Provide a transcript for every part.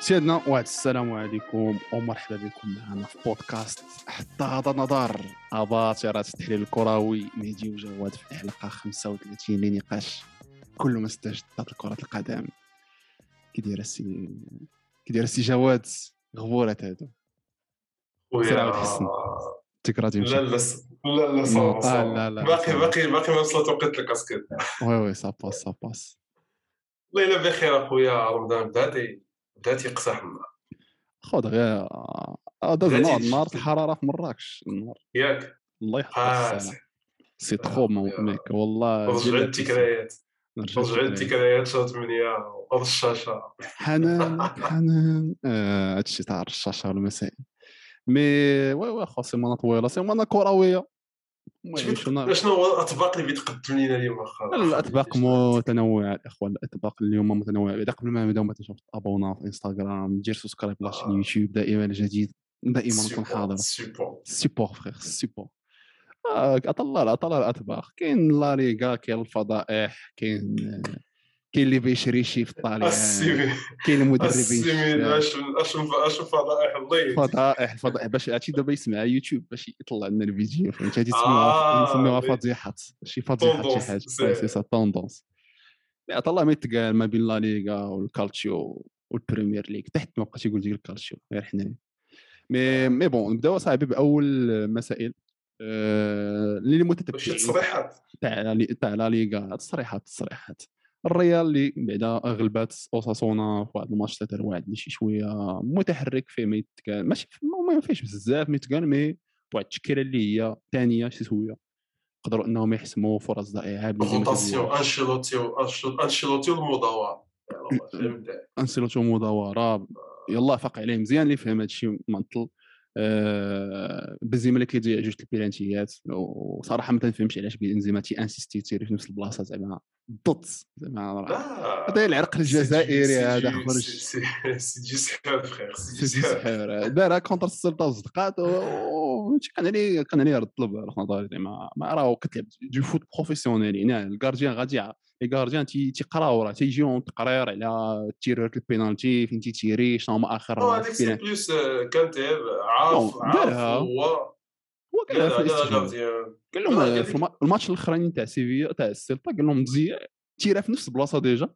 سيدنا واحد السلام عليكم ومرحبا بكم معنا في بودكاست حتى هذا نظر. اباطرة التحليل الكروي. مهدي وجواد في الحلقة 35 لنقاش كل ما استجد كرة القدم. كي داير السي كي داير السي جواد غبورات هادو. عاود حسن. تكرا تمشي. لا لا لا لا ça va آه، لا لا باقي باقي باقي ما وصلت وقت ال casquette. oui oui ça passe ça passe والله الا بخير أخويا. رمضان بدات بدات يقصح النار. خذ غير هذا النهار تجي. نهار الحرارة في مراكش النهار ياك. الله يحفظ آه، سي. تخو يا- ميك والله رجعوا الذكريات رجعوا الذكريات. شهر 8 وارض الشاشة. حنان آه، هادشي تاع الرشاشه والمسائل. mais oui oui خو سيمانه طويلة سيمانه كروية. شنو؟ هو الأطباق اللي بيتقدم لنا اليوم اخا الأطباق متنوعة الاخوان الأطباق اليوم متنوعة. بعدا قبل ما نبداو ما تنساوش تابونا في إنستغرام دير سبسكرايب لاشين آه. اليوتيوب دائما جديد دائما نكون حاضر. سوبر سيبور فخير سيبور أطلع أطلع الأطباق. كاين لا ليغا كاين الفضائح كاين كاين اللي بيشري شي في الطالع كاين المدربين السيمي الشباب. اش اش اش فضائح الله. فضائح الفضائح باش هادشي دابا يسمع يوتيوب باش يطلع لنا الفيديو فهمت؟ هادي آه، يسموها وي. فضيحات شي فضيحات شي حاجة. سي- سا توندونس لا طلع ما يتقال ما بين لا ليغا والكالتشيو والبريمير ليغ. تحت ما بقاش يقول ديك الكالتشيو غير حنايا. mais mais bon نبداو صاحبي بأول مسائل. آه، اللي واش متتبعين تصريحات. تاع تاع لا ليغا هاد التصريحات التصريحات الريال اللي بعدا غلبات أوساسونا في واحد الماتش تاع واحد اللي شي شوية متحرك فيه ما يتقال ماشي ما فيهش بزاف ما يتقال mais واحد التشكيلة اللي هي ثانية شي شوية يقدروا إنهم يحسموا فرص ضائعة روتاسيون. أنشيلوتي أنشيلوتي والمداوره فهمت انسيلوتي مداوره يلا فاق عليه مزيان اللي فهم هادشي معطل آه بنزيما اللي كيضيع جوج البيلانتيات وصراحة ما تنفهمش علاش بنزيما تي انسيستي تيري في نفس البلاصة زعما ضد زعما لا هذا العرق الجزائري هذا خرج. خرج سيدي سحاب فخير سيدي سيدي سحاب دارها كونتر السلطة وصدقات كان عليه كان عليه رد طلب في نظري زعما ما راه كتلعب دو فوت بروفيسيونيل هنا الكارديان غادي لي كارديان تي- تيقراو راه تيجيهم تقرير على تيرات البينالتي فين تيتيري شنو هما اخر هذيك سي بلوس كانتير عارف عارف. هو هو قال قال لهم في الماتش الاخراني تاع سيفيا تاع السلطه قال لهم تزيع تيرا في نفس البلاصه ديجا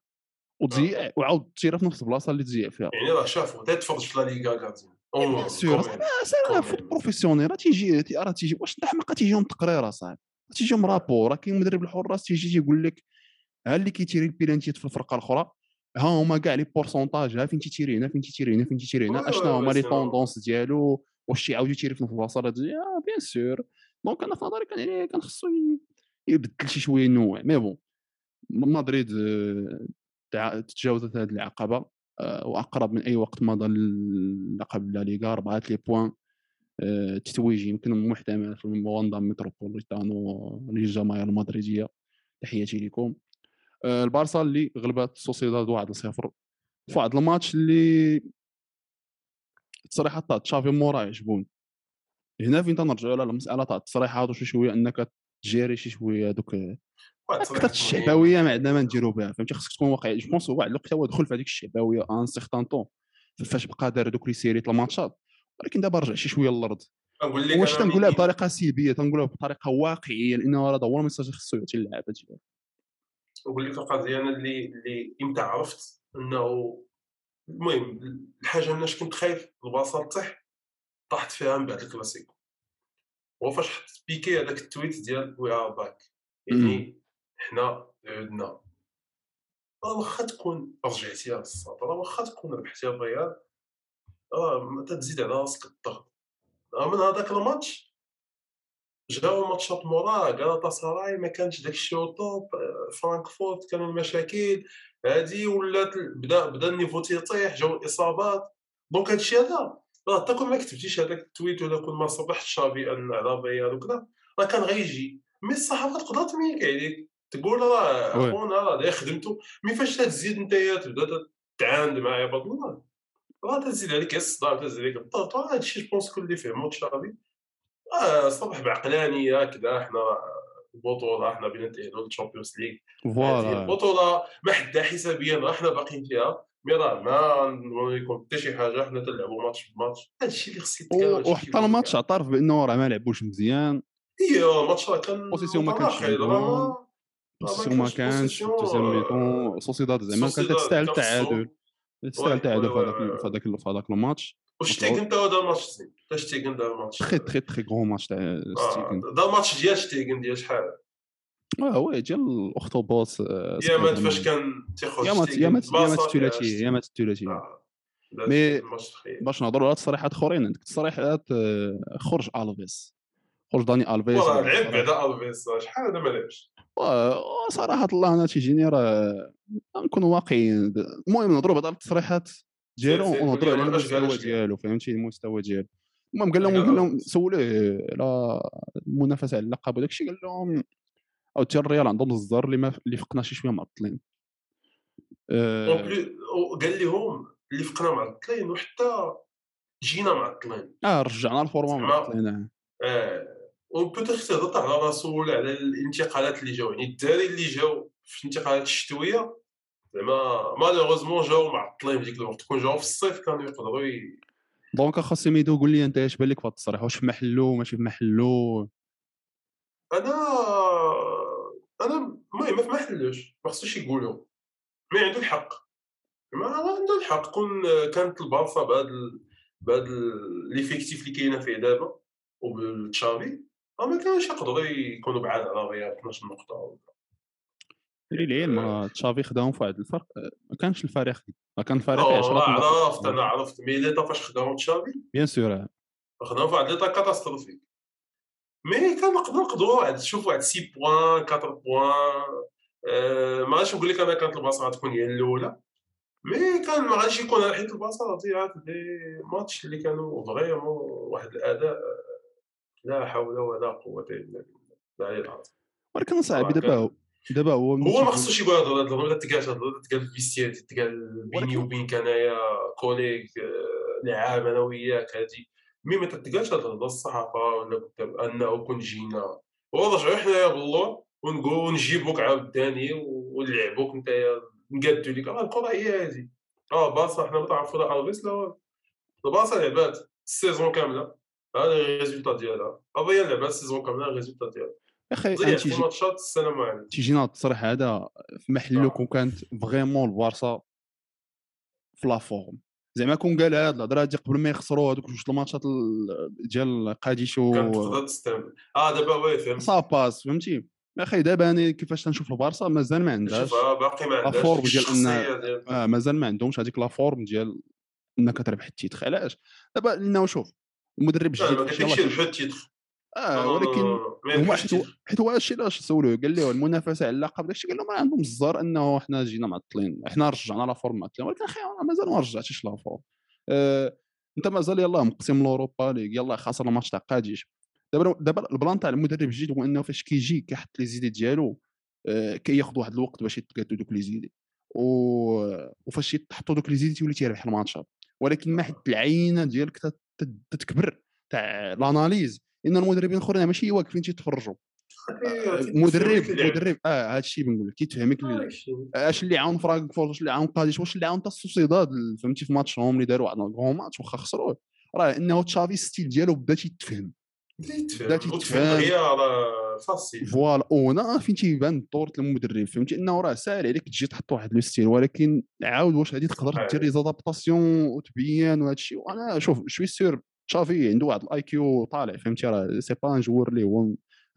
وتزيع وعاود تيرا في نفس البلاصه اللي تزيع فيها يعني راه شافوا تا تفرج في لا ليغا gardien bien sûr c'est foot professionnel راه تيجي تي- راه تيجي واش انت حماقه تيجيهم تقرير صاحبي تيجيهم rapport راه كاين مدرب الحراس تيجي تيقول لك ها اللي كيتيري البيلانتيات في الفرقة الأخرى ها هما كاع les pourcentages ها فين تيتيري هنا فين تيتيري هنا فين تيتيري هنا أشنو وي هما لي سينو. tendance ديالو واش تيعاود يتيري في البلاصه آه bien sûr donc أنا في نظري كان عليه كان خصو يبدل شي شوية النوع mais bon مدريد آه، تجاوزت هذه العقبة آه، وأقرب من أي وقت مضى للقب لا ليغا اربعه لي بوان آه، التتويج يمكن محتمل في الواندا متروبوليتانو للجماهير المدريديه تحياتي لكم. آه، البارسا اللي غلبت سوسيداد 1-0 في واحد الماتش اللي التصريحات تاع تشافي مورا عجبوني هنا فين تنرجعوا على المسألة تاع التصريحات وشي شوية إنك تجيري شي شوية دوك أكثر الشعبويه ما عندنا ما نديروا بها فهمتي؟ خصك تكون واقعي. je pense واحد الوقت هو دخل في هذيك الشعبويه un certain temps فاش بقى دار دوك les séries الماتشات. ولكن دابا رجع شي شوية للأرض. واش تنقولها بطريقة سلبية؟ تنقولها بطريقة واقعية لأنه هذا هو ال message اللي خصو يعطي اللعابه ديالو نقول لك القضية أنا اللي اللي إمتى عرفت إنه المهم الحاجة مناش كنت خايف البلاصة طيح طاحت فيها من بعد الكلاسيكو. هو فاش حط بيكي هذاك ال tweet ديال we are back يعني حنا عدنا. راه واخا تكون رجعتي راه واخا تكون ربحتي الريال راه ما تزيد على راسك الضغط. من هذاك الماتش جاو ماتشات موراه غالاتا سراي ما كانش داك الشيء آه، فرانكفورت كانوا المشاكل هادي ولات بدا بدا ال niveau تيطيح جاو الإصابات. donc هادشي هذا راه حتى كون ما كتبتيش هذاك ال tweet ولا كون ما صرحت شافي أن على الريال وكذا راه كان غيجي. mais الصحافة تقدر تميك عليك تقول راه. خونا راه خدمته mais فاش تزيد نتايا تبدا تعاند مع عباد الله راه تزيد عليك الصداع تزيد عليك الضغط راه هادشي je pense que اللي فهمو تشافي. صبح بعقلانيه كذا حنا البطوله حنا بينا نتاهلوا للتشامبيونز ليغ هذه voilà البطولة ما حدها حسابيا راه حنا باقيين فيها. mais راه ما نقول لكم حتى شي حاجة حنا تنلعبوا match ب match. هادشي اللي خص يتقال و- وحتى الماتش اعترف بأنه راه ما لعبوش مزيان. هي الماتش راه كان possession ما كانش راه ما- كانش ال deuxième mi-temps سوسيداد زعما كانت تستاهل. التعادل تستاهل التعادل في هذاك. في هذاك الماتش. وشتيغن تا هو دار ماتش زين؟ شتيغن دار match très très très gros match تاع ستيغن دار ماتش ديال شتيغن ديال شحال آه وي ديال الاخطبوط يا مات سبعة فاش كان تيخرج يا مات يا شتيغن مات يا مات بلاصة الثلاثيه يا مات الثلاثيه آه. مي- باش نهضروا على التصريحات اخرين عندك التصريحات خرج الفيس خرج داني الفيس والله لعب. بعدا الفيس شحال هذا ما لعبش و- وصراحه الله أنا تيجيني راه نكونوا واقعيين المهم نهضروا بعض التصريحات ديالو ونهضروا على المستوى. ديالو فهمتي المستوى ديالو المهم قال لهم قال قال؟ لهم سولوه على المنافسه على اللقب وداك الشيء قال لهم أو حتى الريال عندهم الزهر اللي ما اللي فقنا شي شوية معطلين. آه، قال لهم اللي فقنا معطلين وحتى جينا معطلين. آه رجعنا الفورما معطلين آه. و peut-être تهضر على راسو ولا على الانتقالات اللي جاو. يعني الدراري اللي جاو في الانتقالات الشتوية زعما malheureusement جاو معطلين في ديك الوقت. كون جاو في الصيف كانوا يقدروا. donc اخا ميدو قول لي أنت اش بان لك في التصريح واش في محلو؟ ماشي في محلو؟ أنا أنا المهم ما في محلوش. ما خصوش يقولوا. mais عنده الحق. ما عنده الحق. كون كانت البارسا بهذا ال- بهذا ال- l'effectif اللي كاينة فيه دابا وبالتشافي ما كانش يقدروا يكونوا بعاد على الريال 12 نقطه للعلم راه تشافي خداهم في واحد الفرق آه، ما كانش الفريق ما كان الفريق آه 10 عرفت أنا عرفت. mais l'état فاش خداهم تشافي؟ bien sûr خداهم في واحد état catastrophique mais كان نقدروا نقدروا واحد. شوف واحد 6 points 4 points آه، ما غاديش نقول لك أنا كانت البلاصه غتكون هي الأولى. mais كان ما غاديش يكون حيت البلاصه ضيعت des matchs اللي كانوا vraiment واحد الأداء آه، لا حول ولا قوة إلا بالله. ولكن صعب آه، دابا دابا هو هو ما خصوش يقول هاد الهضرة تقال هاد الهضرة تقال في ال vestiaire تقال بيني وبينك انايا كوليك آه، لعاب أنا وياك هادي. mais ما تتقالش هاد الهضرة الصحافة ولا كتاب أنه كون جينا. ونرجعوا حنايا بالله ونقول نجيبوك عاوتاني ونلعبوك نتايا نقادو لك راه الكره هي هادي. آه بارصا حنا ما تعرفوا لا الفيس لا البارصا لعبات ال saison كاملة هذا ال résultat ديالها. الريال لعبات ال saison كاملة ال résultat ديالها. يا أخي تيجي ماتشات السلام عليكم تيجينا هاد التصريح هذا في محلو آه. كون كانت vraiment البارسا في la forme. زعما كون قال هاد الهضرة هادي قبل ما يخسروا هذوك جوج الماتشات ال- ديال قاديشو كانت تقدر تستعمل آه دابا oui فهمت. ça passe فهمتي؟ أخي دابا أنا كيفاش تنشوف البارسا مازال ما عندهاش شوف آه، باقي ما عندهاش forme ديك ديال ديال آه مازال ما عندهمش هذيك la forme ديال انك تربح ال titre علاش؟ دابا لأنه شوف المدرب الجديد ما كتمشي يلاه ربحوا ال titre آه ولكن ما هما حيت هو هادشي علاش سولوه قال له المنافسة على اللقب داكشي قال لهم راه عندهم الزهر إنه حنا جينا معطلين حنا رجعنا la forme معطلين. ولكن أخي مازال ما رجعتيش la forme آه أنت مازال يلاه مقسم الاوروبا ليغ يلاه خسر الماتش تاع قاديش. دابا دابا ال plan تاع المدرب الجديد هو إنه فاش كيجي كيحط les idées ديالو آه كياخذ واحد الوقت باش يتقادوا دوك les idées. و... وفاش يتحطوا دوك les idées تولي تيربح الماتشات ولكن ما حد العينة ديالك تت- تت- تتكبر. تاع ال analyse لأن المدربين الآخرين ماشي واقفين تيتفرجوا. مدرب مدرب آه هذا الشيء بنقول لك كيتفهمك اش اللي عاون فرانكفورت واش اللي عاون قاديش واش اللي عاون تا السوسيداد فهمتي في ماتشهم اللي داروا واحد ال grand match واخا خسروه. راه إنه تشافي style ديالو بدا تيتفهم. بدا تيتفهم. فاسي. voilà وهنا فين تيبان الدور المدرب فهمتي إنه راه ساهل عليك تجي تحط واحد le style ولكن عاود واش غادي تقدر. دير les adaptations وتبين وهذا الشيء وأنا شوف je suis sûr تشافي عنده واحد ال IQ طالع فهمتي؟ راه c'est pas un joueur اللي هو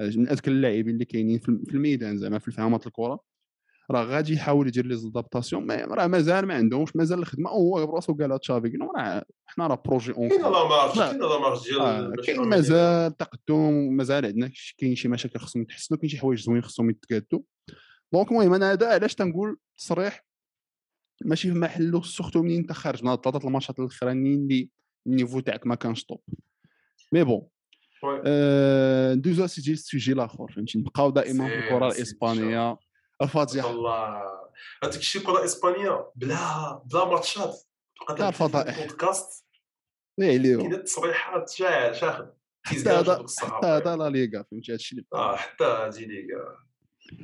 من أذكى اللاعبين اللي كاينين في الم- في الميدان زعما في الفهامات الكرة. راه غادي يحاول يدير les adaptations mais راه مازال ما عندهمش مازال الخدمة. وهو براسو قالها تشافي قال راه حنا راه projet en كاين la marge لا. كاين la marge ديال آه، كاين مازال تقدم مازال عندنا كاين شي مشاكل خصهم يتحسنوا كاين شي حوايج زوين خصهم يتقادوا. donc المهم أنا هذا علاش تنقول تصريح ماشي في محله surtout منين أنت خارج من ثلاثة الماتشات الأخرانيين اللي ال niveau تاعك ما كانش top mais bon ندوزو اسيدي ال sujet الآخر فهمتي؟ نبقاو دائما في الكرة الإسبانية. الفاضحه الله. هذاك الشيء كرة اسبانيا بلا بلا ماتشات. بلا الفضائح. بودكاست إيه اللي كاين التصريحات شاعر شاخد حتى هذا حتى هذا لا ليغا فهمتي؟ هادشي اللي آه حتى هادي ليغا.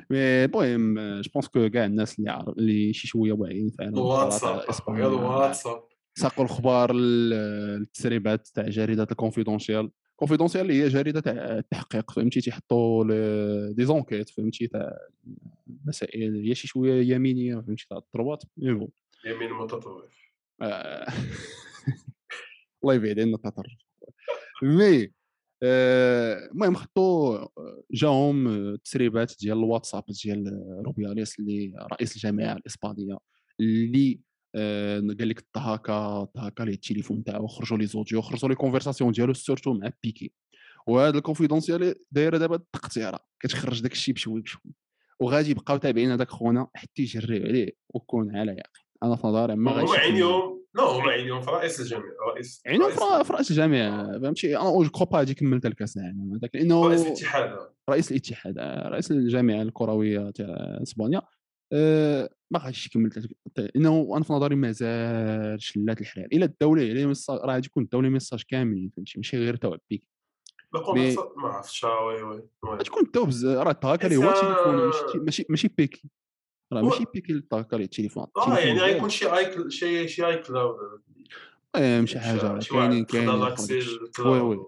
mais المهم je pense que كاع الناس اللي عارف اللي شي شوية واعيين فعلا الواتساب. الواتساب. ساقوا الخبار التسريبات تاع جريدة الكونفيدونسيال كونفيدونسيال اللي هي جريدة تاع التحقيق فهمتي؟ تيحطوا des enquêtes فهمتي؟ تاع مسائل هي شي شوية يمينية فهمتي؟ تاع الضربات mais bon يمين متطرف. آه. الله يبعد عنا التطرف mais آه، المهم خطوا جاهم تسريبات ديال الواتساب ديال روبياليس اللي رئيس الجامعة الإسبانية اللي آه، قال لك تهاكا تهاكا ليه التليفون تاعو خرجوا les audios خرجوا les conversations ديالو surtout مع بيكي وهذا الكونفيدونسيال دايرة دابا التقطيره كتخرج داك الشيء بشوي بشوي وغادي يبقاو تابعين هذاك خونا حتى يجريو عليه وكون على يقين. أنا في نظري ما غاديش هما عينيهم لا هما عينيهم في رئيس الجامعة رئيس عينيهم في رئيس الجامعة فهمتي؟ أنا جو كرو با هادي كملت الكاس العالم هذاك لأنه رئيس الاتحاد. رئيس الاتحاد رئيس الجامعة الكروية تاع إسبانيا. أه ما غاديش يكمل لأنه أنا في نظري مازال شلات الحلال إلا الدولة عليه راه غادي يكون الدولة ميساج كاملين فهمتي؟ ماشي غير تو بيك مي... ما عرفتش وي وي غادي تكون تو راه اللي هو التليفون ماشي ماشي بيكي راه ماشي بيكي اللي التليفون آه يعني غيكون شي اي شي شي iCloud المهم شي حاجة كاينين كاينين oui oui.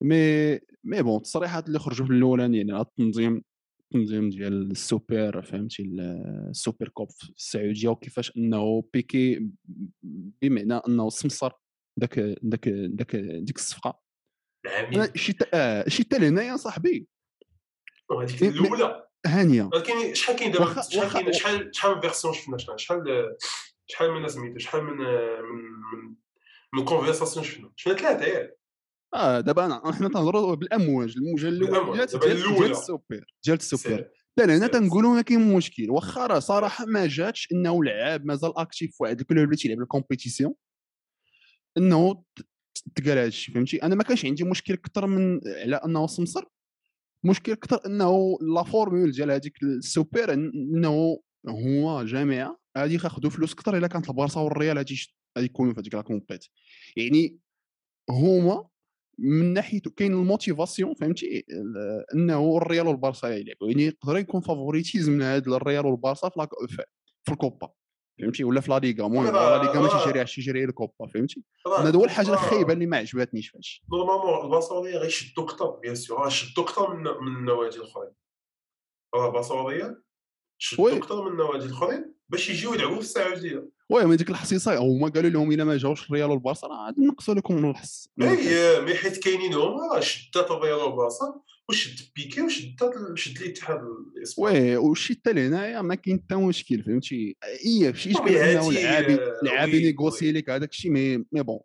mais mais bon التصريحات اللي خرجوا في الاولاني يعني التنظيم التنظيم ديال السوبر فهمتي؟ ال super coupe في السعودية وكيفاش أنه بيكي بمعنى أنه سمسر داك داك داك ديك الصفقة. شي آه شي حتى لهنايا صاحبي. هذيك الأولى. هانية. ولكن شحال كاين دابا؟ شحال كاين شحال شحال من version شفنا؟ شحال شحال من سميتو؟ شحال من من من conversation شفنا؟ شفنا ثلاثة ياك. آه دابا حنا تنهضروا بالأمواج الموجة الأولى ديال السوبر ديال السوبر لا هنا تنقولوا ما كاين مشكل. واخا راه صراحة ما جاتش إنه لعاب مازال actif في واحد club اللي تيلعب ال compétition إنه تقال هذا الشيء فهمتي؟ أنا ما كانش عندي مشكل أكثر من على أنه سمسر. مشكل أكثر إنه la formule ديال هذيك السوبر إنه هو جامعه غادي ياخذوا فلوس أكثر إلا كانت البارسا والريال غادي يكونوا في هذيك la compét' يعني هما من ناحية كاين ال motivation فهمتي؟ إنه الريال والبارسا يلعبوا يعني يقدر يكون favoritisme من هذا الريال والبارسا في, في الكوبا فهمتي؟ ولا في لا ليغا المهم لا ليغا ما تيجريهاش تيجري الكوبا فهمتي؟ هذا هو الحاجة الخايبة اللي ما عجبتنيش فهادشي normalement البارسا غيشدوا أكثر bien sûr شدوا أكثر من من النوادي الأخرين. البارسا والريال شدوا أكثر من النوادي الآخرين؟ باش يجيو يلعبوا في السعودية. oui من ديك الحصيصة هما قالوا لهم إلا ما جاوش الريال والبارسا راه غادي نقصوا لكم من الحص. اي mais حيت كاينين هما شدات الريال والبارسا وشد بيكي وشد شد الاتحاد الإسباني. oui وشي حتى لهنايا ما كاين حتى مشكل فهمتي؟ اي شي شكل انه لعابي لعابي négocie لك هذاك الشيء mais mais bon.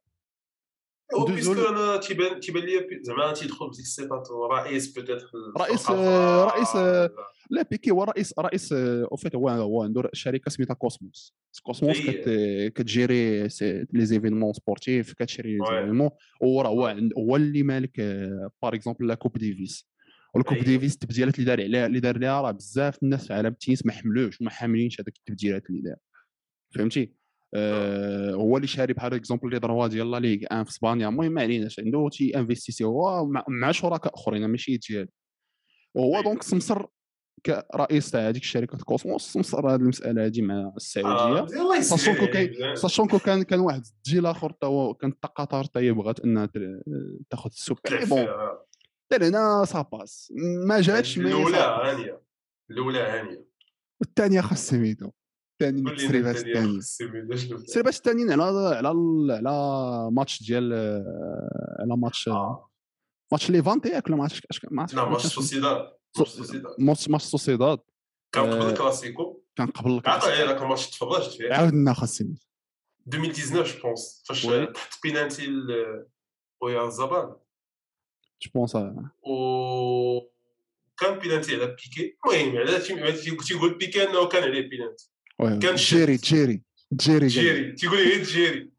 parce que أنا تيبان تيبان لي زعما تيدخل بديك الصفات رئيس peut-être رئيس رئيس لا بيكي هو رئيس رئيس en fait هو هو عنده شركه سميتها كوسموس كوسموس كتجيري les événements sportifs كتشري زيفينمون هو راه هو هو اللي مالك par exemple la Coupe Davis وال Coupe Davis التبديلات اللي دار عليها اللي دار لها راه بزاف الناس في عالم التنس ما حملوش وما حاملينش هذوك التبديلات اللي دار فهمتي آه. هو اللي شاري بحال exemple les droits ديال la Ligue 1 في إسبانيا. المهم ما عليناش عنده تي investi هو مع شركاء أخرين ماشي ديالو وهو donc سمسر كرئيس تاع هذيك الشركة كوسموس سمسر هذه المسألة هذه مع السعودية. آه sachant que كاين sachant que كان كان واحد deal آخر تا هو كانت قطر حتى هي بغات إنها تاخذ السوبر bon هنا ça passe ما جاتش الأولى هانية. الأولى هانية. والثانيه خاص سميتو الثاني التسريبات الثاني التسريبات الثانيين على على على ماتش ديال على ماتش آه. ماتش ليفانتي ياك ولا ماتش ماتش لا ماتش سوسيداد ماتش ماتش سوسيداد كان قبل آه، الكلاسيكو كان قبل الكلاسيكو عقل عليك الماتش تفرجت فيه عاودنا خاصني 2019 جو بونس فاش تحت بينالتي ويا الزبان جو بونس و كان بينالتي على بيكي المهم على تيقول بيكي انه كان عليه بينالتي كان جيري جيري جيري جيري تيقول لي جيري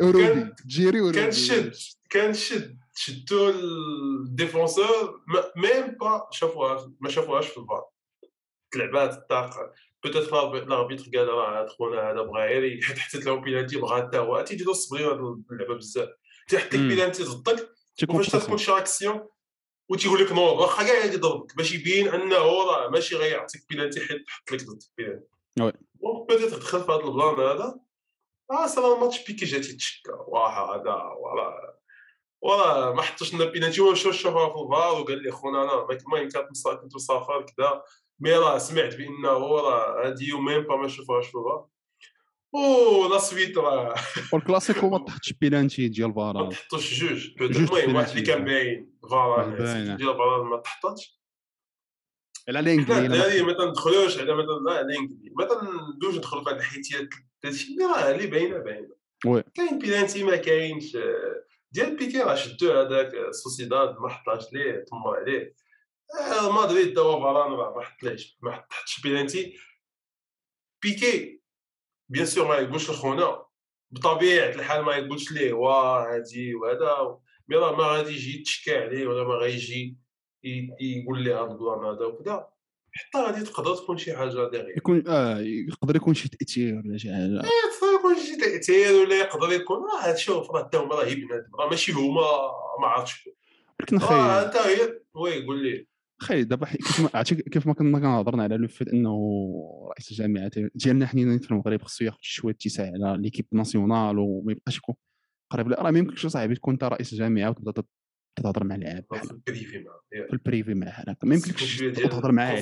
ورودي جيري كان شد كان شد شدوا الديفونسور ميم با شافوها ما شافوهاش في الفار تلعبات الطاقه بوتيتر لاربيتر قال راه هذا خونا هذا بغا غير حتى لهم بينالتي بغا حتى هو تيجي صبري هذه اللعبه بزاف تيحط لك بينالتي ضدك وفاش تكون شي اكسيون وتيقول لك نوض واخا كاع يضربك باش يبين انه راه ماشي غيعطيك بينالتي حيت حط لك ضد بينالتي oui. donc peut-être دخل في هذا البلان هذا. آه صرا الماتش بيكي جا تيتشكى واه هذا وراه وراه ما حطوش لنا بينالتي هو شوف شوفها في الفار وقال لي خونا أنا ما- مسا- كنت مسافر كذا. mais راه سمعت بأنه راه هادي يومين با ما شوفهاش في الفار. أو لا سويت راه. والكلاسيكو ما طحتش بيلانتي ديال ما فاران تحطوش جوج. المهم واحد اللي كان. باين باينة. ديال فاران ما تحطاتش على لينكلي الدراري ما تندخلوش على مثلا لا لينكدين ما تندوش ندخلوا في هاد الحيتيات هادشي اللي راه اللي باينة باينة. وي. كاين بيلانتي ما كاينش. ديال بيكي راه شدوه هذاك سوسيداد ما حطاش ليه تمر عليه. آه، مدريد توا فاران راه ما حطليش ما حطش بيلانتي. بيكي bien sûr ما يقولش لخونا بطبيعة الحال ما يقولش ليه واه هادي وهذا. mais راه ما غادي يجي يتشكى عليه ولا ما غيجي ي- يقول لي هذا البلان هذا وكذا حتى غادي تقدر تكون شي حاجة derrière يكون آه يقدر يكون شي تأثير ولا شي حاجة. يقدر يكون شي تأثير ولا يقدر يكون راه شوف راه حتى هما راه بنادم راه ماشي هما ما عرفتش. ولكن آه خي انت هي وي قول لي. خي دابا كيف ما كيف ما كنا كنهضرنا على le fait إنه رئيس الجامعة ديالنا حنا في المغرب خصو ياخذ شوية اتساع على l'équipe nationale وما يبقاش يكون قريب. راه ما يمكنش صاحبي تكون انت رئيس جامعه وتبدا تت- تهضر مع بحال في ال privé معاه. في ال privé مع هذاك. ما تهضر معاه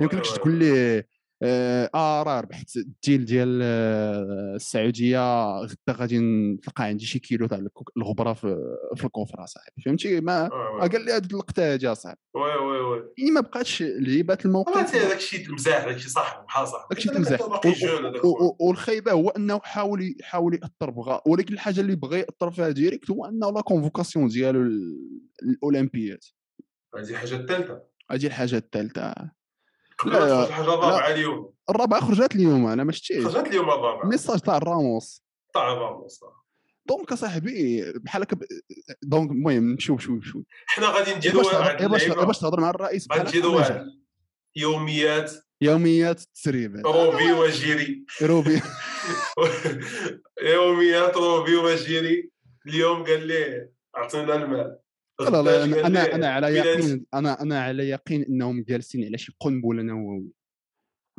ما تقول لي آه آه، راه ربحت ال en: deal ديال آه، السعودية غدا غادي نتلقى عندي شي كيلو تاع الغبرة في في صاحبي. فهمتي؟ ما آه،. قال لي هاد اللقطة هادي اصاحبي oui oui oui. يعني ما بقاتش لعيبات الموقف. داك الشيء المزاح داك الشيء صح بحال هذاك باقي jeune هذاك خويا. والخايبة هو أنه حاول يحاول يأثر بغا ولكن الحاجة اللي بغى يأثر فيها direct هو أنه la convocation ديالو للاولمبياد هذه الحاجة الثالثه هذه الحاجة الثالثه الحاجة الرابعه اليوم. الرابعه خرجت اليوم أنا ما شفتيش. خرجت اليوم الرابعه message تاع راموس. تاع راموس donc أصاحبي بحال هكا donc المهم نمشيو بشوي بشوي حنا غادي نديروا باش تهضر- مع الرئيس بحال غادي واحد يوميات. يوميات التسريب روبي وجيري. روبي. يوميات روبي وجيري. اليوم قال لي اعطينا المال. لا لا أنا أنا أنا على. يقين أنا أنا على يقين إنهم جالسين على شي قنبلة نووية.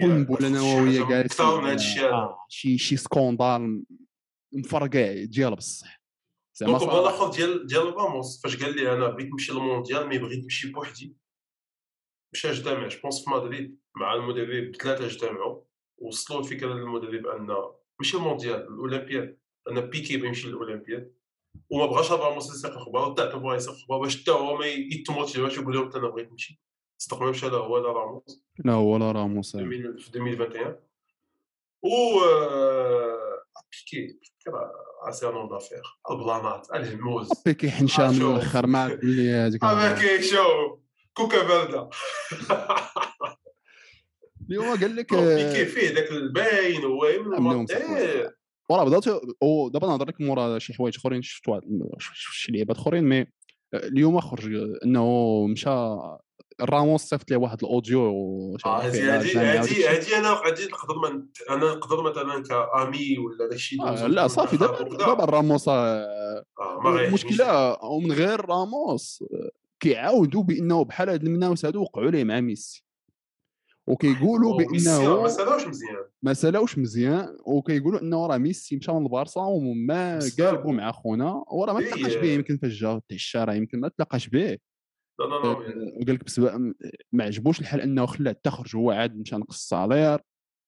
قنبلة نووية جالسين. آه، شي شي scandale مفرقع ديال بصح. زعما donc الآخر ديال ديال راموس فاش قال لي أنا بغيت نمشي للمونديال mais بغيت نمشي بوحدي. مشى اجتمع جوبونس في مدريد مع المدرب ثلاثة اجتمعوا وصلوا الفكرة للمدرب أن ماشي المونديال الأولمبياد أن بيكي بيمشي للأولمبياد. وما بغاش راموس يسيق أخبار وتاع بغا يسيق أخبار باش حتى هو ما يتموتيفاش يقول لهم أنا بغيت نمشي. صدق ما مشى لا هو لا راموس لا هو لا راموس في 2021 و آه، بيكي بيكي راه سي نون دافير البلانات الهموز. بيكي حنشان من. الأخر ما تقول لي هذيك اما كيشوف كوكا بارده اليوم قال لك بيكي فيه ذاك الباين هو وراه بدأت ودابا نهضر لك مورا شي حوايج أخرين شفت واحد شي لعيبات أخرين mais اليوم خرج إنه مشى راموس صيفط ليه واحد ال audio آه، هذه الشيء. هذه أنا هذه نقدر أنا نقدر مثلا كأمي ولا داك الشيء اللي آه، لا صافي دابا. دابا راموس آه، آه،. المشكلة ومن غير راموس آه، كيعاودوا بإنه بحال هاد المناوس هادو وقعوا ليه مع ميسي وكيقولوا بأنه ما سالاوش مزيان. ما سالاوش مزيان وكيقولوا إنه راه ميسي مشى من البارسا وما قالبوا مع خونا وراه ما إيه. تلاقاش به يمكن فاش جا تعشى راه يمكن ما تلاقاش به. لا لا وقال لك بسبب ما عجبوش الحال إنه خلاه حتى خرج هو عاد مشى نقص ال salaire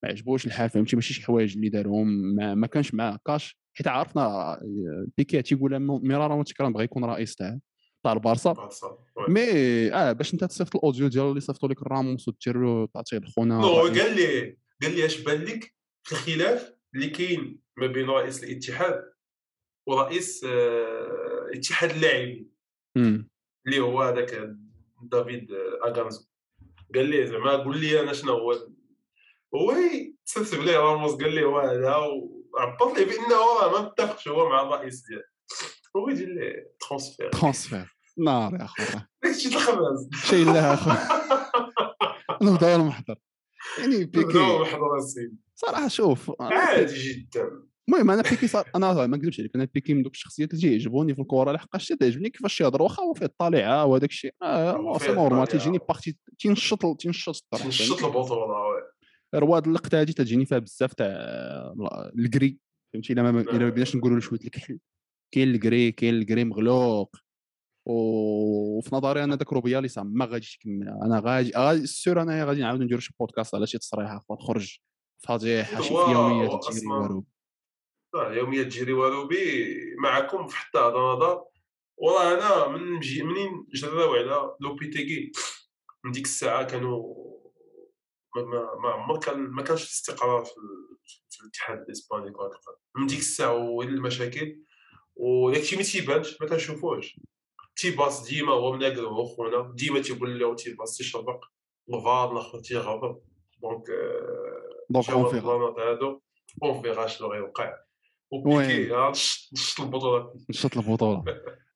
ما عجبوش الحال فهمتي؟ ماشي شي حوايج اللي دارهم ما, ما كانش معاه كاش. حيت عرفنا آه، بيكي تيقول مرارا وتكرار بغى يكون رئيس تاع تاع البارسا بارسا. oui. mais آه باش انت تصيفط ال audio ديالو اللي صيفطوا لك الراموس ودير له تعطيه لخونا non هو. قال لي قال لي اش بان لك في الخلاف اللي كاين ما بين رئيس الاتحاد ورئيس آه، اتحاد اللاعبين. اللي هو هذاك دافيد آه، أغانزو قال لي زعما قول لي أنا شنو هو هو تسبسب ليه راموس قال لي هو هذا وعبط لي بأنه ما متفقش هو مع الرئيس ديالو لي ترونسفير ترانسفير. نار يا اخو داكشي الخباز شي لا اخو أنا مدور محضر. يعني بيكي. محضر صراحة شوف عادي جدا. المهم أنا بيكي صار أنا ما نكذبش عليك أنا بيكي من دوك الشخصيات اللي تيعجبوني في الكره لحقاش تعجبني كيفاش يهضر واخا هو فيه الطالعه وهذاك الشيء. آه c'est normal. تيجيني باغتي تينشط تينشط الطرح نشط البطولة. رواد اللقطه هادي تجيني فيها بزاف تاع الكري فهمتي؟ إلا ما بديناش نقولوا شوية الكحل. كاين الكري كاين الكري مغلوق. وفي نظري أنا داك روبياليس ما غاديش يكمل. أنا غادي غادي sûr أنا غادي نعاود ندير شي بودكاست على شي تصريحه خرج فضيحه شي يوميات تجري والو. يوميات جيري وروبي معكم في حتى هذا نظر والله أنا من مجي منين جراو على لوبيتيغي من ديك الساعة كانوا ما, عمر كان ما كانش الاستقرار في, ال- في الاتحاد الإسباني كره القدم من ديك الساعة وين المشاكل؟ وداكشي ما تيبانش ما كنشوفوهش تيباس ديما هو مناقل هو خونا ديما تيقول له تيباس تيشرق الفار الآخر تيغضب دونك آه، donc on verra هادو on verra شنو غيوقع؟ وبيكي نشط البطولة. نشط البطولة.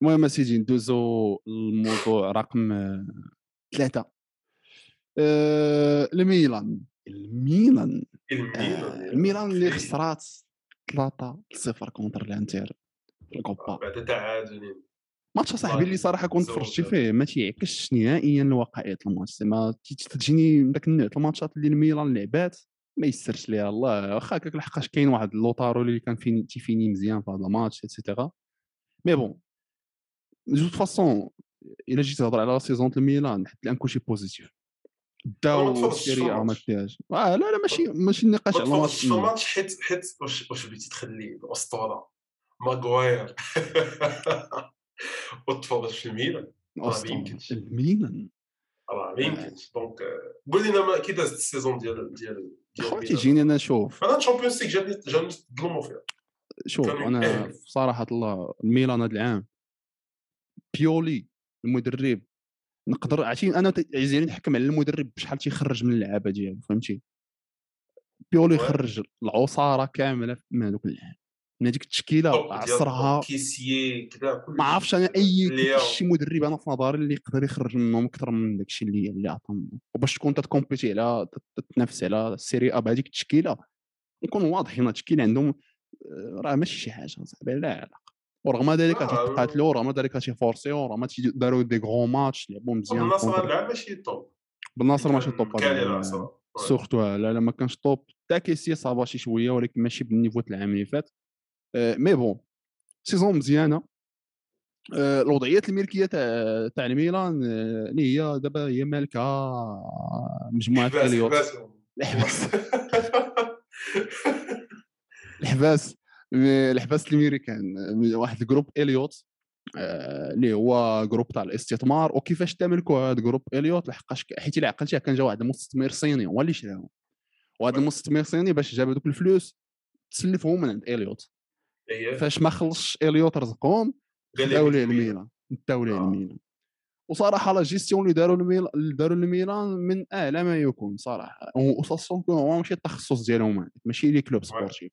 المهم اسيدي ندوزو الموضوع رقم آه، ثلاثة. آه، الميلان. الميلان. الميلان اللي. خسرات 3 0 contre الانتر. الكوبا بعد تعادل ماتش صاحبي اللي صراحة كنت تفرجت. فيه ما تيعكسش نهائيا الواقعيات الماتش. زعما تي- تجيني من داك النوع الماتشات اللي الميلان لعبات ما يسرش ليها. الله واخا هكاك لحقاش كاين واحد لوطارو اللي كان فيني تيفيني مزيان في هذا ال match et cetera mais bon de toute façon إلا جيت تهضر على saison الميلان حتى الآن كلشي positif ما داو السيريا ما. داهاش آه لا لا ماشي ماشي النقاش ما على الماتش حيت حيت واش واش بغيتي تخلي الأسطورة. ماغواير وتفرج في الميلان راه ما. يمكنش. الميلان راه ما يمكنش donc قول لنا كي دازت ال saison ديال ديال الميلان. تيجيني أنا نشوف أنا ال Champions League جاتني جاتني تظلموا فيها شوف أنا. صراحة الله الميلان هذا العام بيولي المدرب نقدر عرفتي أنا عايزين نحكم على المدرب بشحال تيخرج من اللعابة ديالو فهمتي بيولي. خرج العصارة كاملة من هذوك العام من هذيك التشكيلة عصرها كيسيي كذا ما عرفتش أنا أي. شي مدرب أنا في نظري اللي يقدر يخرج منهم أكثر من داك الشيء اللي اللي عطاهم. وباش تكون تتكومبيتي على تتنافس على ال Serie A بهذيك التشكيلة نكونوا واضحين التشكيلة عندهم آه، راه ماشي شي حاجة صاحبي لا علاقة. ورغم ذلك آه، تيقاتلوا ورغم ذلك تيفورسيو ورغم داروا des gros matchs لعبوا مزيان النصر contre- هذا العام ماشي top بالنصر ماشي العام. surtout لا لا ما كانش top تا كيسي صابا شي شوية ولكن ماشي بال niveau تاع العام اللي فات. mais bon saison مزيانه الوضعيات الملكية تاع تاع الميلان آه، اللي هي دابا هي مالكة مجموعة إليوت. الحباس الحباس الحباس الأمريكان. آه، واحد ال groupe إليوت آه، اللي هو groupe تاع الاستثمار. وكيفاش تملكوا هذا groupe إليوت لحقاش حيت إلا عقلتيها كان جا واحد المستثمر صيني هو اللي شراهم. وهذا المستثمر الصيني باش جاب هذوك الفلوس تسلفهم من عند إليوت. هي فاش ما خلصش إليوت رزقهم داو ليه الميلان. داو ليه آه. الميلان وصراحة لا جيستيون اللي داروا الميلان اللي داروا الميلان من اعلى ما يكون صراحة. وخاصة هو ماشي التخصص ديالهم ماشي les clubs sportifs.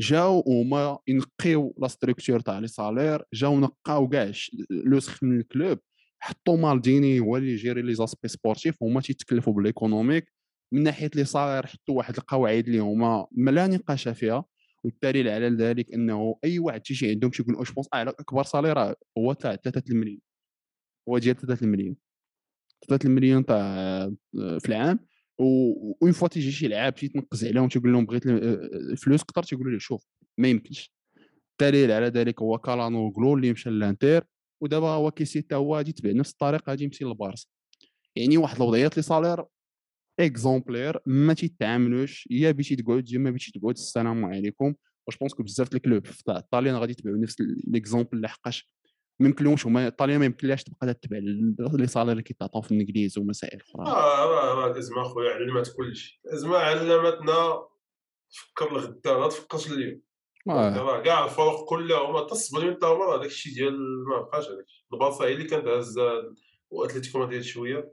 جاو وما ينقيو la structure تاع les salaires جاو نقاو كاع ش- لوسخ من ال club حطوا مالديني هو اللي يجيري les aspects sportifs هما تيتكلفوا بال économique. من ناحية les salaires حطوا واحد القواعد اللي هما ما لا نقاش فيها. والدليل على ذلك إنه أي واحد تيجي عندهم تيقول و je pense؟ على أكبر salaire هو تاع 3 المليون. هو ديال 3 المليون. 3 المليون تاع في العام une fois تيجي شي لعاب تيتنقز عليهم تيقول لهم بغيت ال- الفلوس كثر تيقولوا له شوف ما يمكنش. الدليل على ذلك هو كالانوغلو اللي مشى للانتر ودابا هو كيسي حتى هو غادي يتبع نفس الطريقة غادي يمشي للبارسا. يعني واحد الوضعيات les salaires exemplaires ما تيتعاملوش. يا بيتي تقعد يا ما بيتي تقعد السلام عليكم. و je pense que بزاف ال club في الطاليان غادي يتبعوا نفس l'exemple لحقاش. ما يمكنلهمش هما الطاليان ما يمكنلاش تبقى تتبع les salaires اللي كيتعطاو في الإنجليز ومسائل أخرى. آه راه الازمه خويا علمت كلشي الازمه علمتنا فكر الغدا لا تفكرش اليوم آه. راه كاع الفرق كلها هما تصبر انت هما راه داك الشيء ديال ما بقاش هذاك الشيء. البارسا هي اللي كانت هازه واتلتيكو مدريد شوية.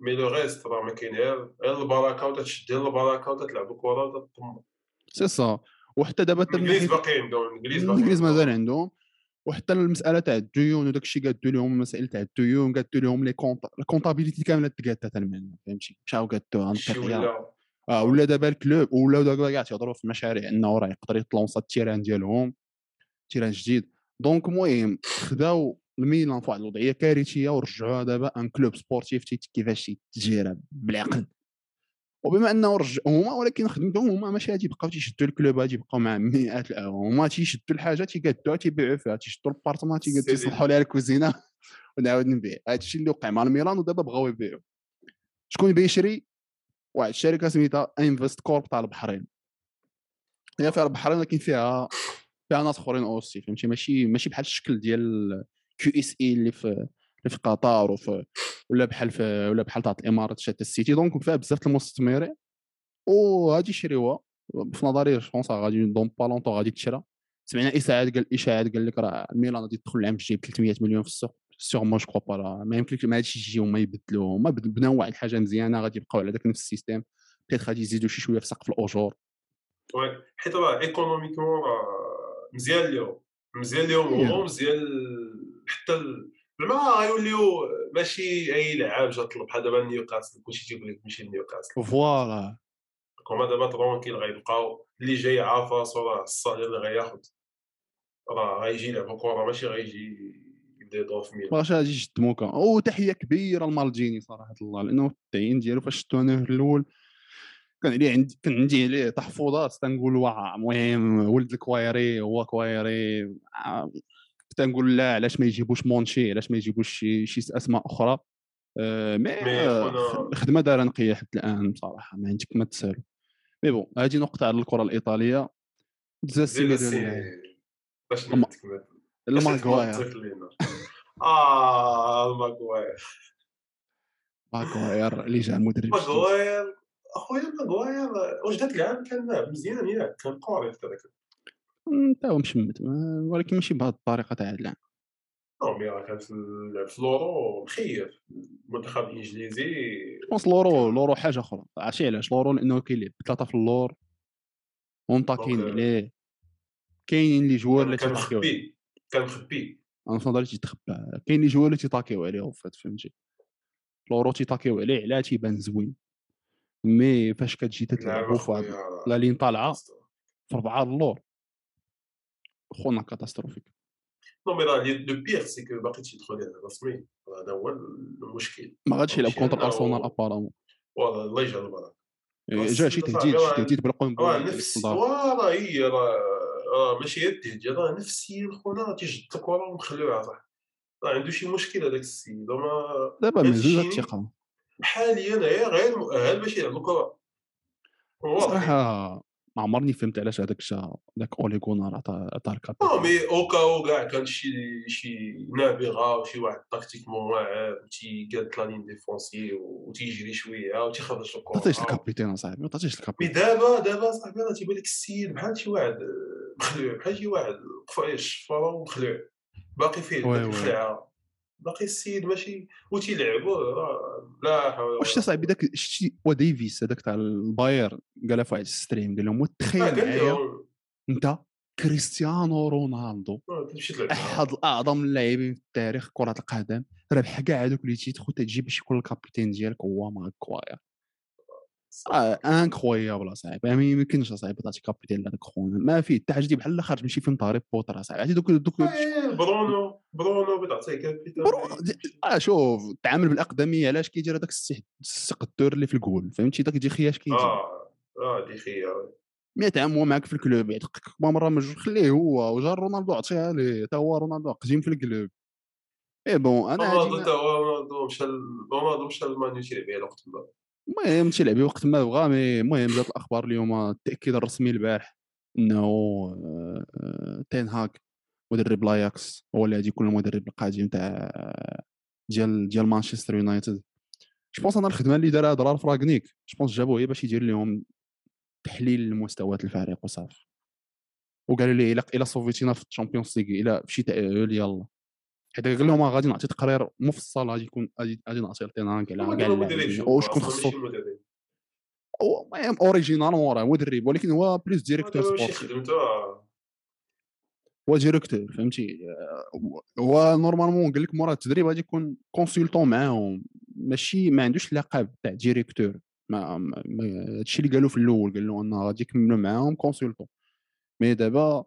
mais le reste راه ما كاين غير غير البركه وتتشد غير البركه وتتلعب الكره وتطمن سي سا وحتى دابا الانجليز باقي عندهم الإنجليز الانجليز. مازال عندهم. وحتى المسألة تاع الديون وداك الشيء قادوا لهم المسائل تاع الديون قادوا لهم les comptes ال comptabilité كاملة تقادت المال فهمتي مشاو عن ولا. آه ولا دابا ال club ولا دابا كاع تيهضروا في مشاريع إنه راه يقدر يطلونسا ال terrain ديالهم. terrain جديد. donc المهم خداو الميلان في واحد الوضعية كارثية ورجعوها دابا un club sportif كيفاش تيتجيرى بالعقل. وبما انه رجع هما ولكن خدمتهم هما ماشي غادي يبقاو تيشدوا ال club غادي يبقاو مع مئات الاعوام هما تيشدوا الحاجة تيقادوها تيبيعوا فيها تيشدوا ال appartement تيصلحوا لها الكوزينة ونعاود نبيع. هذا الشيء اللي وقع مع الميلان ودابا بغاو يبيعوا. شكون بيشري؟ واحد الشركة سميتها Investcorp تاع البحرين. هي فيها البحرين ولكن فيها فيها ناس أخرين aussi فهمتي؟ ماشي ماشي بحال الشكل ديال QSI اللي في في قطر وفي ولا بحال في ولا بحال تاع الإمارات شدات السيتي. donc فيها بزاف المستثمرين. وغادي يشريوها. في نظري je pense غادي dans pas longtemps غادي تشرى. سمعنا اشاعات قال إشاعات قال لك راه الميلان غادي تدخل العام الجاي ب 300 مليون في السوق. sûrement je crois pas ما يمكنش ما هادشي يجيو هما يبدلوه هما بناو واحد الحاجة مزيانة غادي يبقاو على ذاك نفس ال système بيت غادي يزيدوا شي شوية في سقف الأجور. oui حيت راه économiquement مزيان اليوم. مزيان اليوم هو مزيان. حتى زعما غيوليو ماشي أي لعاب جا طلب بحال دابا نيوكاسل كلشي تيقول لك مشي لنيوكاسل voilà. هما دابا tranquille غيبقاو اللي جاي عارف راسو راه ال salaire اللي غياخذ راه غيجي يلعب كره ماشي غيجي يبدا يدور في ميلان واش غادي يشد موكا وتحيه كبيرة لمالديني صراحة الله لأنه التعيين ديالو فاش شفتو أنا الأول كان عليه عندي كان عندي عليه تحفظات تنقول واه المهم ولد الكوايري هو كوايري آه، تنقول لا علاش ما يجيبوش مونشي علاش ما يجيبوش شي شي أسماء أخرى. آه، mais الخدمه دارها نقية حتى الآن بصراحة ما عندك ما تسالو. mais bon هذه نقطة على الكرة الإيطالية. السي باش الم- نعطيك مثل الماغواير الماغواير آه الماغواير ماغواير اللي جا مدرب جديد. أخويا ماغواير واش ذاك العام كان مزيان ياك كان قاري في هذاك انت هو مشمت ولكن ماشي بهذه الطريقة تاع العام non mais راه كان في l'Euro مخيف المنتخب الانجليزي pense l'Euro l'Euro حاجة أخرى. عرفتي علاش؟ l'Euro لأنه كيلعب ثلاثة في اللور ومطاكين عليه كاينين les joueurs اللي تيطاكيو كان مخبي أنا في نظري تيتخبى كاين les joueurs اللي تيطاكيو عليه فهمتي. l'Euro تيطاكيو عليه علاه تيبان زوين. mais فاش كتجي لعب تتلعبوا في la ligne طالعة في اربعه اللور. خونا catastrophique non mais راه le pire c'est que باقي تيدخل على رسمي هذا هو المشكل ما غاديش يلعب contre ارسنال apparemment والله الله يجعل البركه جا شي تهديد شي تهديد بالقوم راه نفس راه هي راه ماشي غير التهديد راه نفسيا خونا راه تيجد الكره ومخلوعه صح راه عنده شي مشكل هذاك السيد وما دابا يعني الثقه حاليا غير غير مؤهل باش يلعب الكره صراحة ما عمرني فهمت علاش هذاك جا داك اوليغونار عطا عطا نو الكابيتان مي أوكا كاع كان شي شي نابغة وشي واحد تاكتيكمون واعر تيقاد لا لين ديفونسي وتيجري شوية وتيخرج ما الكره تعطيش الكابيتان اصاحبي ما مي الكابيتان دابا دابا صاحبي راه تيبان لك السيد بحال شي واحد مخلوع بحال شي واحد وقف عليه الشفاره ومخلوع. باقي فيه. الخلعه باقي السيد ماشي. وتيلعبوا راه لا حول واش. صاحبي داك شتي وا ديفيس هذاك تاع الباير قالها في واحد ال stream قال لهم آه، تخيل قال معايا انت كريستيانو رونالدو. آه، أحد الأعظم اللاعبين في تاريخ كرة القدم. ربح كاع هذوك اللي تيدخل تجي باش يكون ال capitaine ديالك هو ماكواير incroyable اصاحبي ما يمكنش اصاحبي تعطي capitaine لهذاك خونا ما فيه حتى حاجة بحال خارج من شي فيلم تاع هاري بوتر اصاحبي عرفتي دوك دوك آه، برونو برونو بتعطيه دي- آه شوف التعامل بالأقدمية علاش كيدير هذاك السق الدور اللي في الجول فهمتي؟ داك دي خياش كيجي. آه آه دي خيا 100 عام هو معاك في الكلوب يعتقك ما مرة ما خليه هو وجا رونالدو عطيها ليه تا هو رونالدو قديم في الكلوب اي بون أنا رونالدو تا هو رونالدو مشى رونالدو مشى تيلعب بها الوقت تما المهم تيلعب وقت ما بغا مي المهم جات الأخبار اليوم التأكيد الرسمي البارح إنه آه، تين هاك مدرب لاياكس هو اللي غادي يكون المدرب القادم تاع ديال ديال مانشستر يونايتد. je pense أنا الخدمة اللي دارها رالف رانغنيك je pense جابوه هي باش يدير لهم تحليل لمستويات الفريق وصافي. وقالوا لي إلا إلا صوفيتينا في ال Champions League إلا مشي تأهل يلا. حيت قال لهم آه، غادي نعطي تقرير مفصل غادي يكون غادي نعطي لتين هاك على كاع وشكون خصو مدرب هو المهم original وراه مدرب ولكن هو plus directeur آه. هو directeur فهمتي؟ آه، هو normalement قال لك مورا التدريب غادي يكون consultant معاهم ماشي ما عندوش اللقب تاع directeur ما هادشي اللي قالوا في الأول قال له انه غادي يكملوا معاهم consultant mais دابا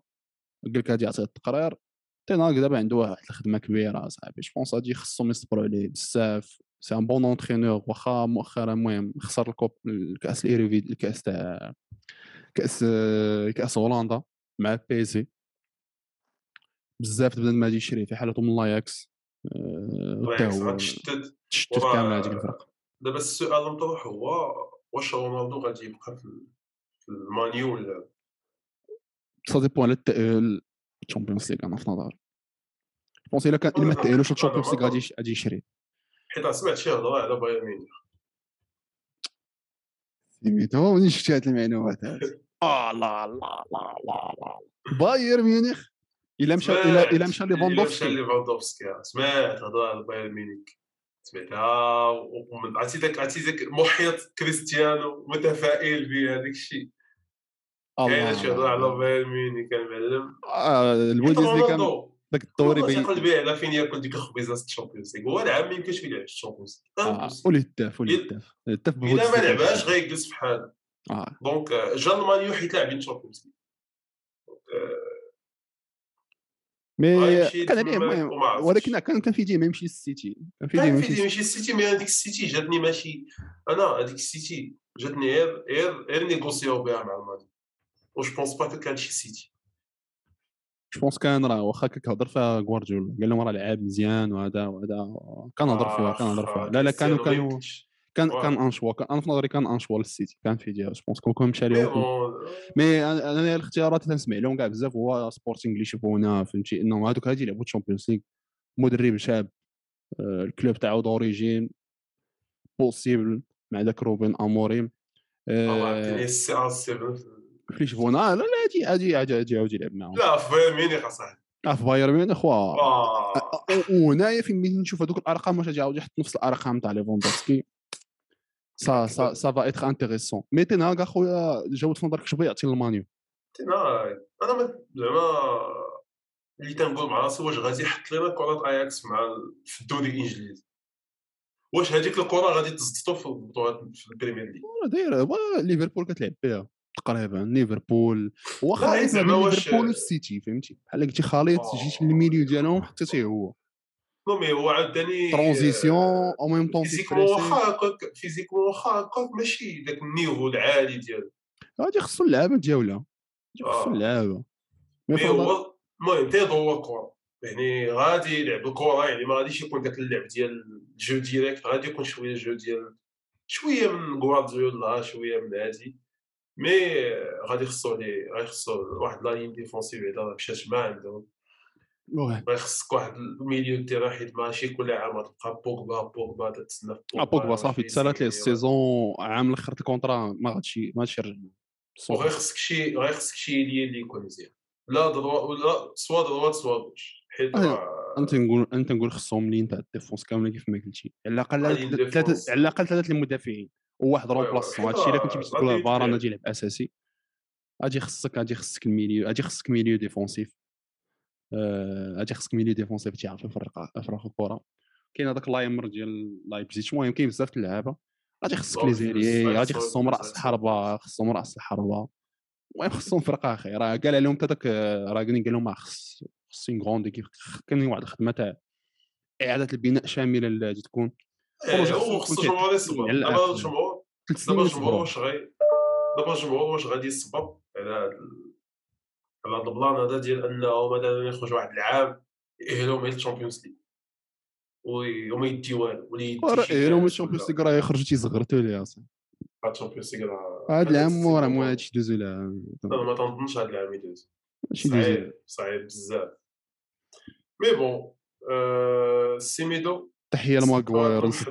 قال لك غادي يعطي التقرير. تين هاك دابا عنده واحد الخدمه كبيره صاحبي je pense غادي خصهم يصبروا عليه بزاف c'est un bon entraîneur واخا مؤخرا المهم خسر ال coupe الكاس الايريديفيزي الكاس تاع كاس كاس هولندا مع PSV بزاف بدا ما يشري في حالته من لاياكس تشتت وراه- كامل هذيك الفرق دابا السؤال المطروح هو واش رونالدو غادي يبقى في المانيو ولا ça dépend ال Champions League أنا في نظري. pense إلا كان إلا ما تاهلوش أنا ال Champions League غادي غادي يشري. حيت سمعت شي هضرة على بايرن ميونخ. سميتو منين شفتي هاد المعلومات هادي آه لا لا لا لا لا بايرن ميونخ؟ إلا مشى الا إلا مشى إلا مشى ليفاندوفسكي. ليفاندوفسكي سمعت هضرة على بايرن ميونخ. سمعتها ومن- عرفتي داك عرفتي داك محيط كريستيانو متفائل به هذاك الشيء كاين شي هضره على بايرن ميونخ المعلم آه، البوديز اللي كان داك رونالدو بين تيقلب به على فين ياكل ديك الخبيزه الشامبيونز ليغ؟ هو العام ما يمكنش يلعب الشامبيونز League. آه،. والهداف والهداف. الهداف إلا ما لعبهاش. غيجلس في حاله دونك آه، جا المانيو حيت لاعبين ال Champions League. mais غيمشي كان عليه. ولكن كان كان في ديما يمشي للسيتي. كان في ديما يمشي السيتي mais هذيك السيتي جاتني ماشي. أنا هذيك السيتي جاتني غير غير غير négocier بها مع الماني واش pense pas كان شي سيتي pense كان راه واخا كيهضر فيها غوارديولا قال لهم راه لعاب مزيان وهذا وهذا. كان هضر فيها كان هضر فيها. لا لا كانوا كانوا كان واه. كان انشوا كان أنا في نظري كان انشوا للسيتي. كان في ديال جو بونس كون كون مشى بون مي أنا الاختيارات اللي تنسمع لهم كاع بزاف هو سبورتينغ اللي شافونا فهمتي؟ انهم هذوك هادي يلعبوا تشامبيونز ليغ مدرب شاب آه، الكلوب تاعو دوريجين بوسيبل مع داك روبن اموريم عطيني آه، السي ار 7 فلي شافونا لا لا هادي هادي هادي عاود يلعب معاهم لا في بايرن ميونخ اصاحبي آه، في بايرن ميونخ وا آه. وهنايا فين بغيت نشوف هذوك الأرقام واش غادي يعاود يحط نفس الأرقام تاع ليفاندوفسكي. ça ça ça va être intéressant mais تنهاك اخويا جاوب في نظرك شبغي يعطي للمانيو أنا أنا ما- زعما اللي تنقول مع راسي واش غادي يحط لنا كرة اياكس مع في الدوري الإنجليزي؟ واش هذيك الكرة غادي تزطو في البطولات في ال Premier League؟ ولا داير هو ليفربول كتلعب بها. تقريبا ليفربول. واش- ليفربول والسيتي فهمتي؟ بحال قلتي خليط آه. جيت لل milieu ديالهم حطيتيه هو. non mais هو عاوداني transition au même temps physiquement واخا هكاك physiquement واخا هكاك ماشي داك ال niveau العالي ديالو. غادي خصو اللعابه ديالها خصو آه. اللعابه مي مي هو المهم تيض هو الكره يعني غادي يلعب الكره يعني ما غاديش يكون داك اللعب ديال ال jeu direct غادي يكون شوية jeu ديال شوية من غوارديولا شوية من هادي. mais غادي خصو لي غادي خصو واحد la ligne défensive بعدا مشات ما عندهم غادي خصك واحد ال milieu تيرا حيت ماشي كل عام غتبقى بوغبا بوغبا تتسنى في بوجبا صافي تسالات ليه. ال saison عام الآخر ال contrat ما غاديش ما غاديش يرجع وغير خصك شي غير خصك شي لي اللي يكون مزيان لا دروا ولا سوا دروا سوا بوش حيت أنا تنقول أنا تنقول خصهم ligne تاع ال défense كامله كيف ما قلتي. على الأقل ثلاثة. على الأقل ثلاثة المدافعين. وواحد oui oui، remplaçant حيت هادشي إلا كنتي بغيتي غادي تقول فاران. غادي يلعب أساسي. غادي خصك غادي خصك ال milieu غادي خصك milieu défensif. آه، غادي خصك milieu défensif تيعرف يفرق يفرق الكرة. كاين هذاك لايمر ديال لايبزيج المهم كاين بزاف اللعابة. غادي خصك لي بزاف، غادي خصهم رأس. الحربة خصهم رأس الحربة. المهم خصهم فرقة أخي راه قال عليهم حتى داك راه قال لهم ما خص خص une grande équipe كاين واحد الخدمة تاع إعادة البناء شاملة اللي تكون. إيه، خصو هو على دابا. الجمهور واش غي دابا الجمهور واش غادي يصبر على هاد على هاد ال plan هذا ديال أنه مثلا يخرج واحد العام يأهلهم إلى ال Champions League. وما يدي والو ولا يدي راه ال Champions ولا- League راه يخرجوا تيزغرتوا ليه اصاحبي ال Champions League راه هاد العام راه ما هادشي دوزو لا أنا ما تنظنش هاد العام يدوز صعيب صعيب بزاف. mais bon آه، سيميدو تحية هاد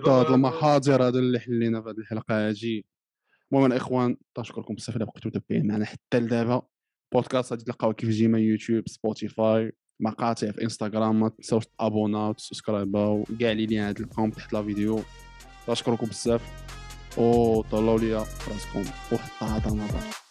هذا- المحاضر هذا اللي حلينا في هذه الحلقة. هاجي المهم الاخوان تنشكركم بزاف الا بقيتوا متابعين معنا حتى لدابا. بودكاست غادي تلقاو كيف ديما يوتيوب سبوتيفاي مقاطع في إنستغرام. ما تنساوش تابوناو وتسبسكرايباو كاع les liens تلقاهم تحت la vidéo. تنشكركم بزاف. وطلعوا ليا راسكم. وحتى هذا النظر.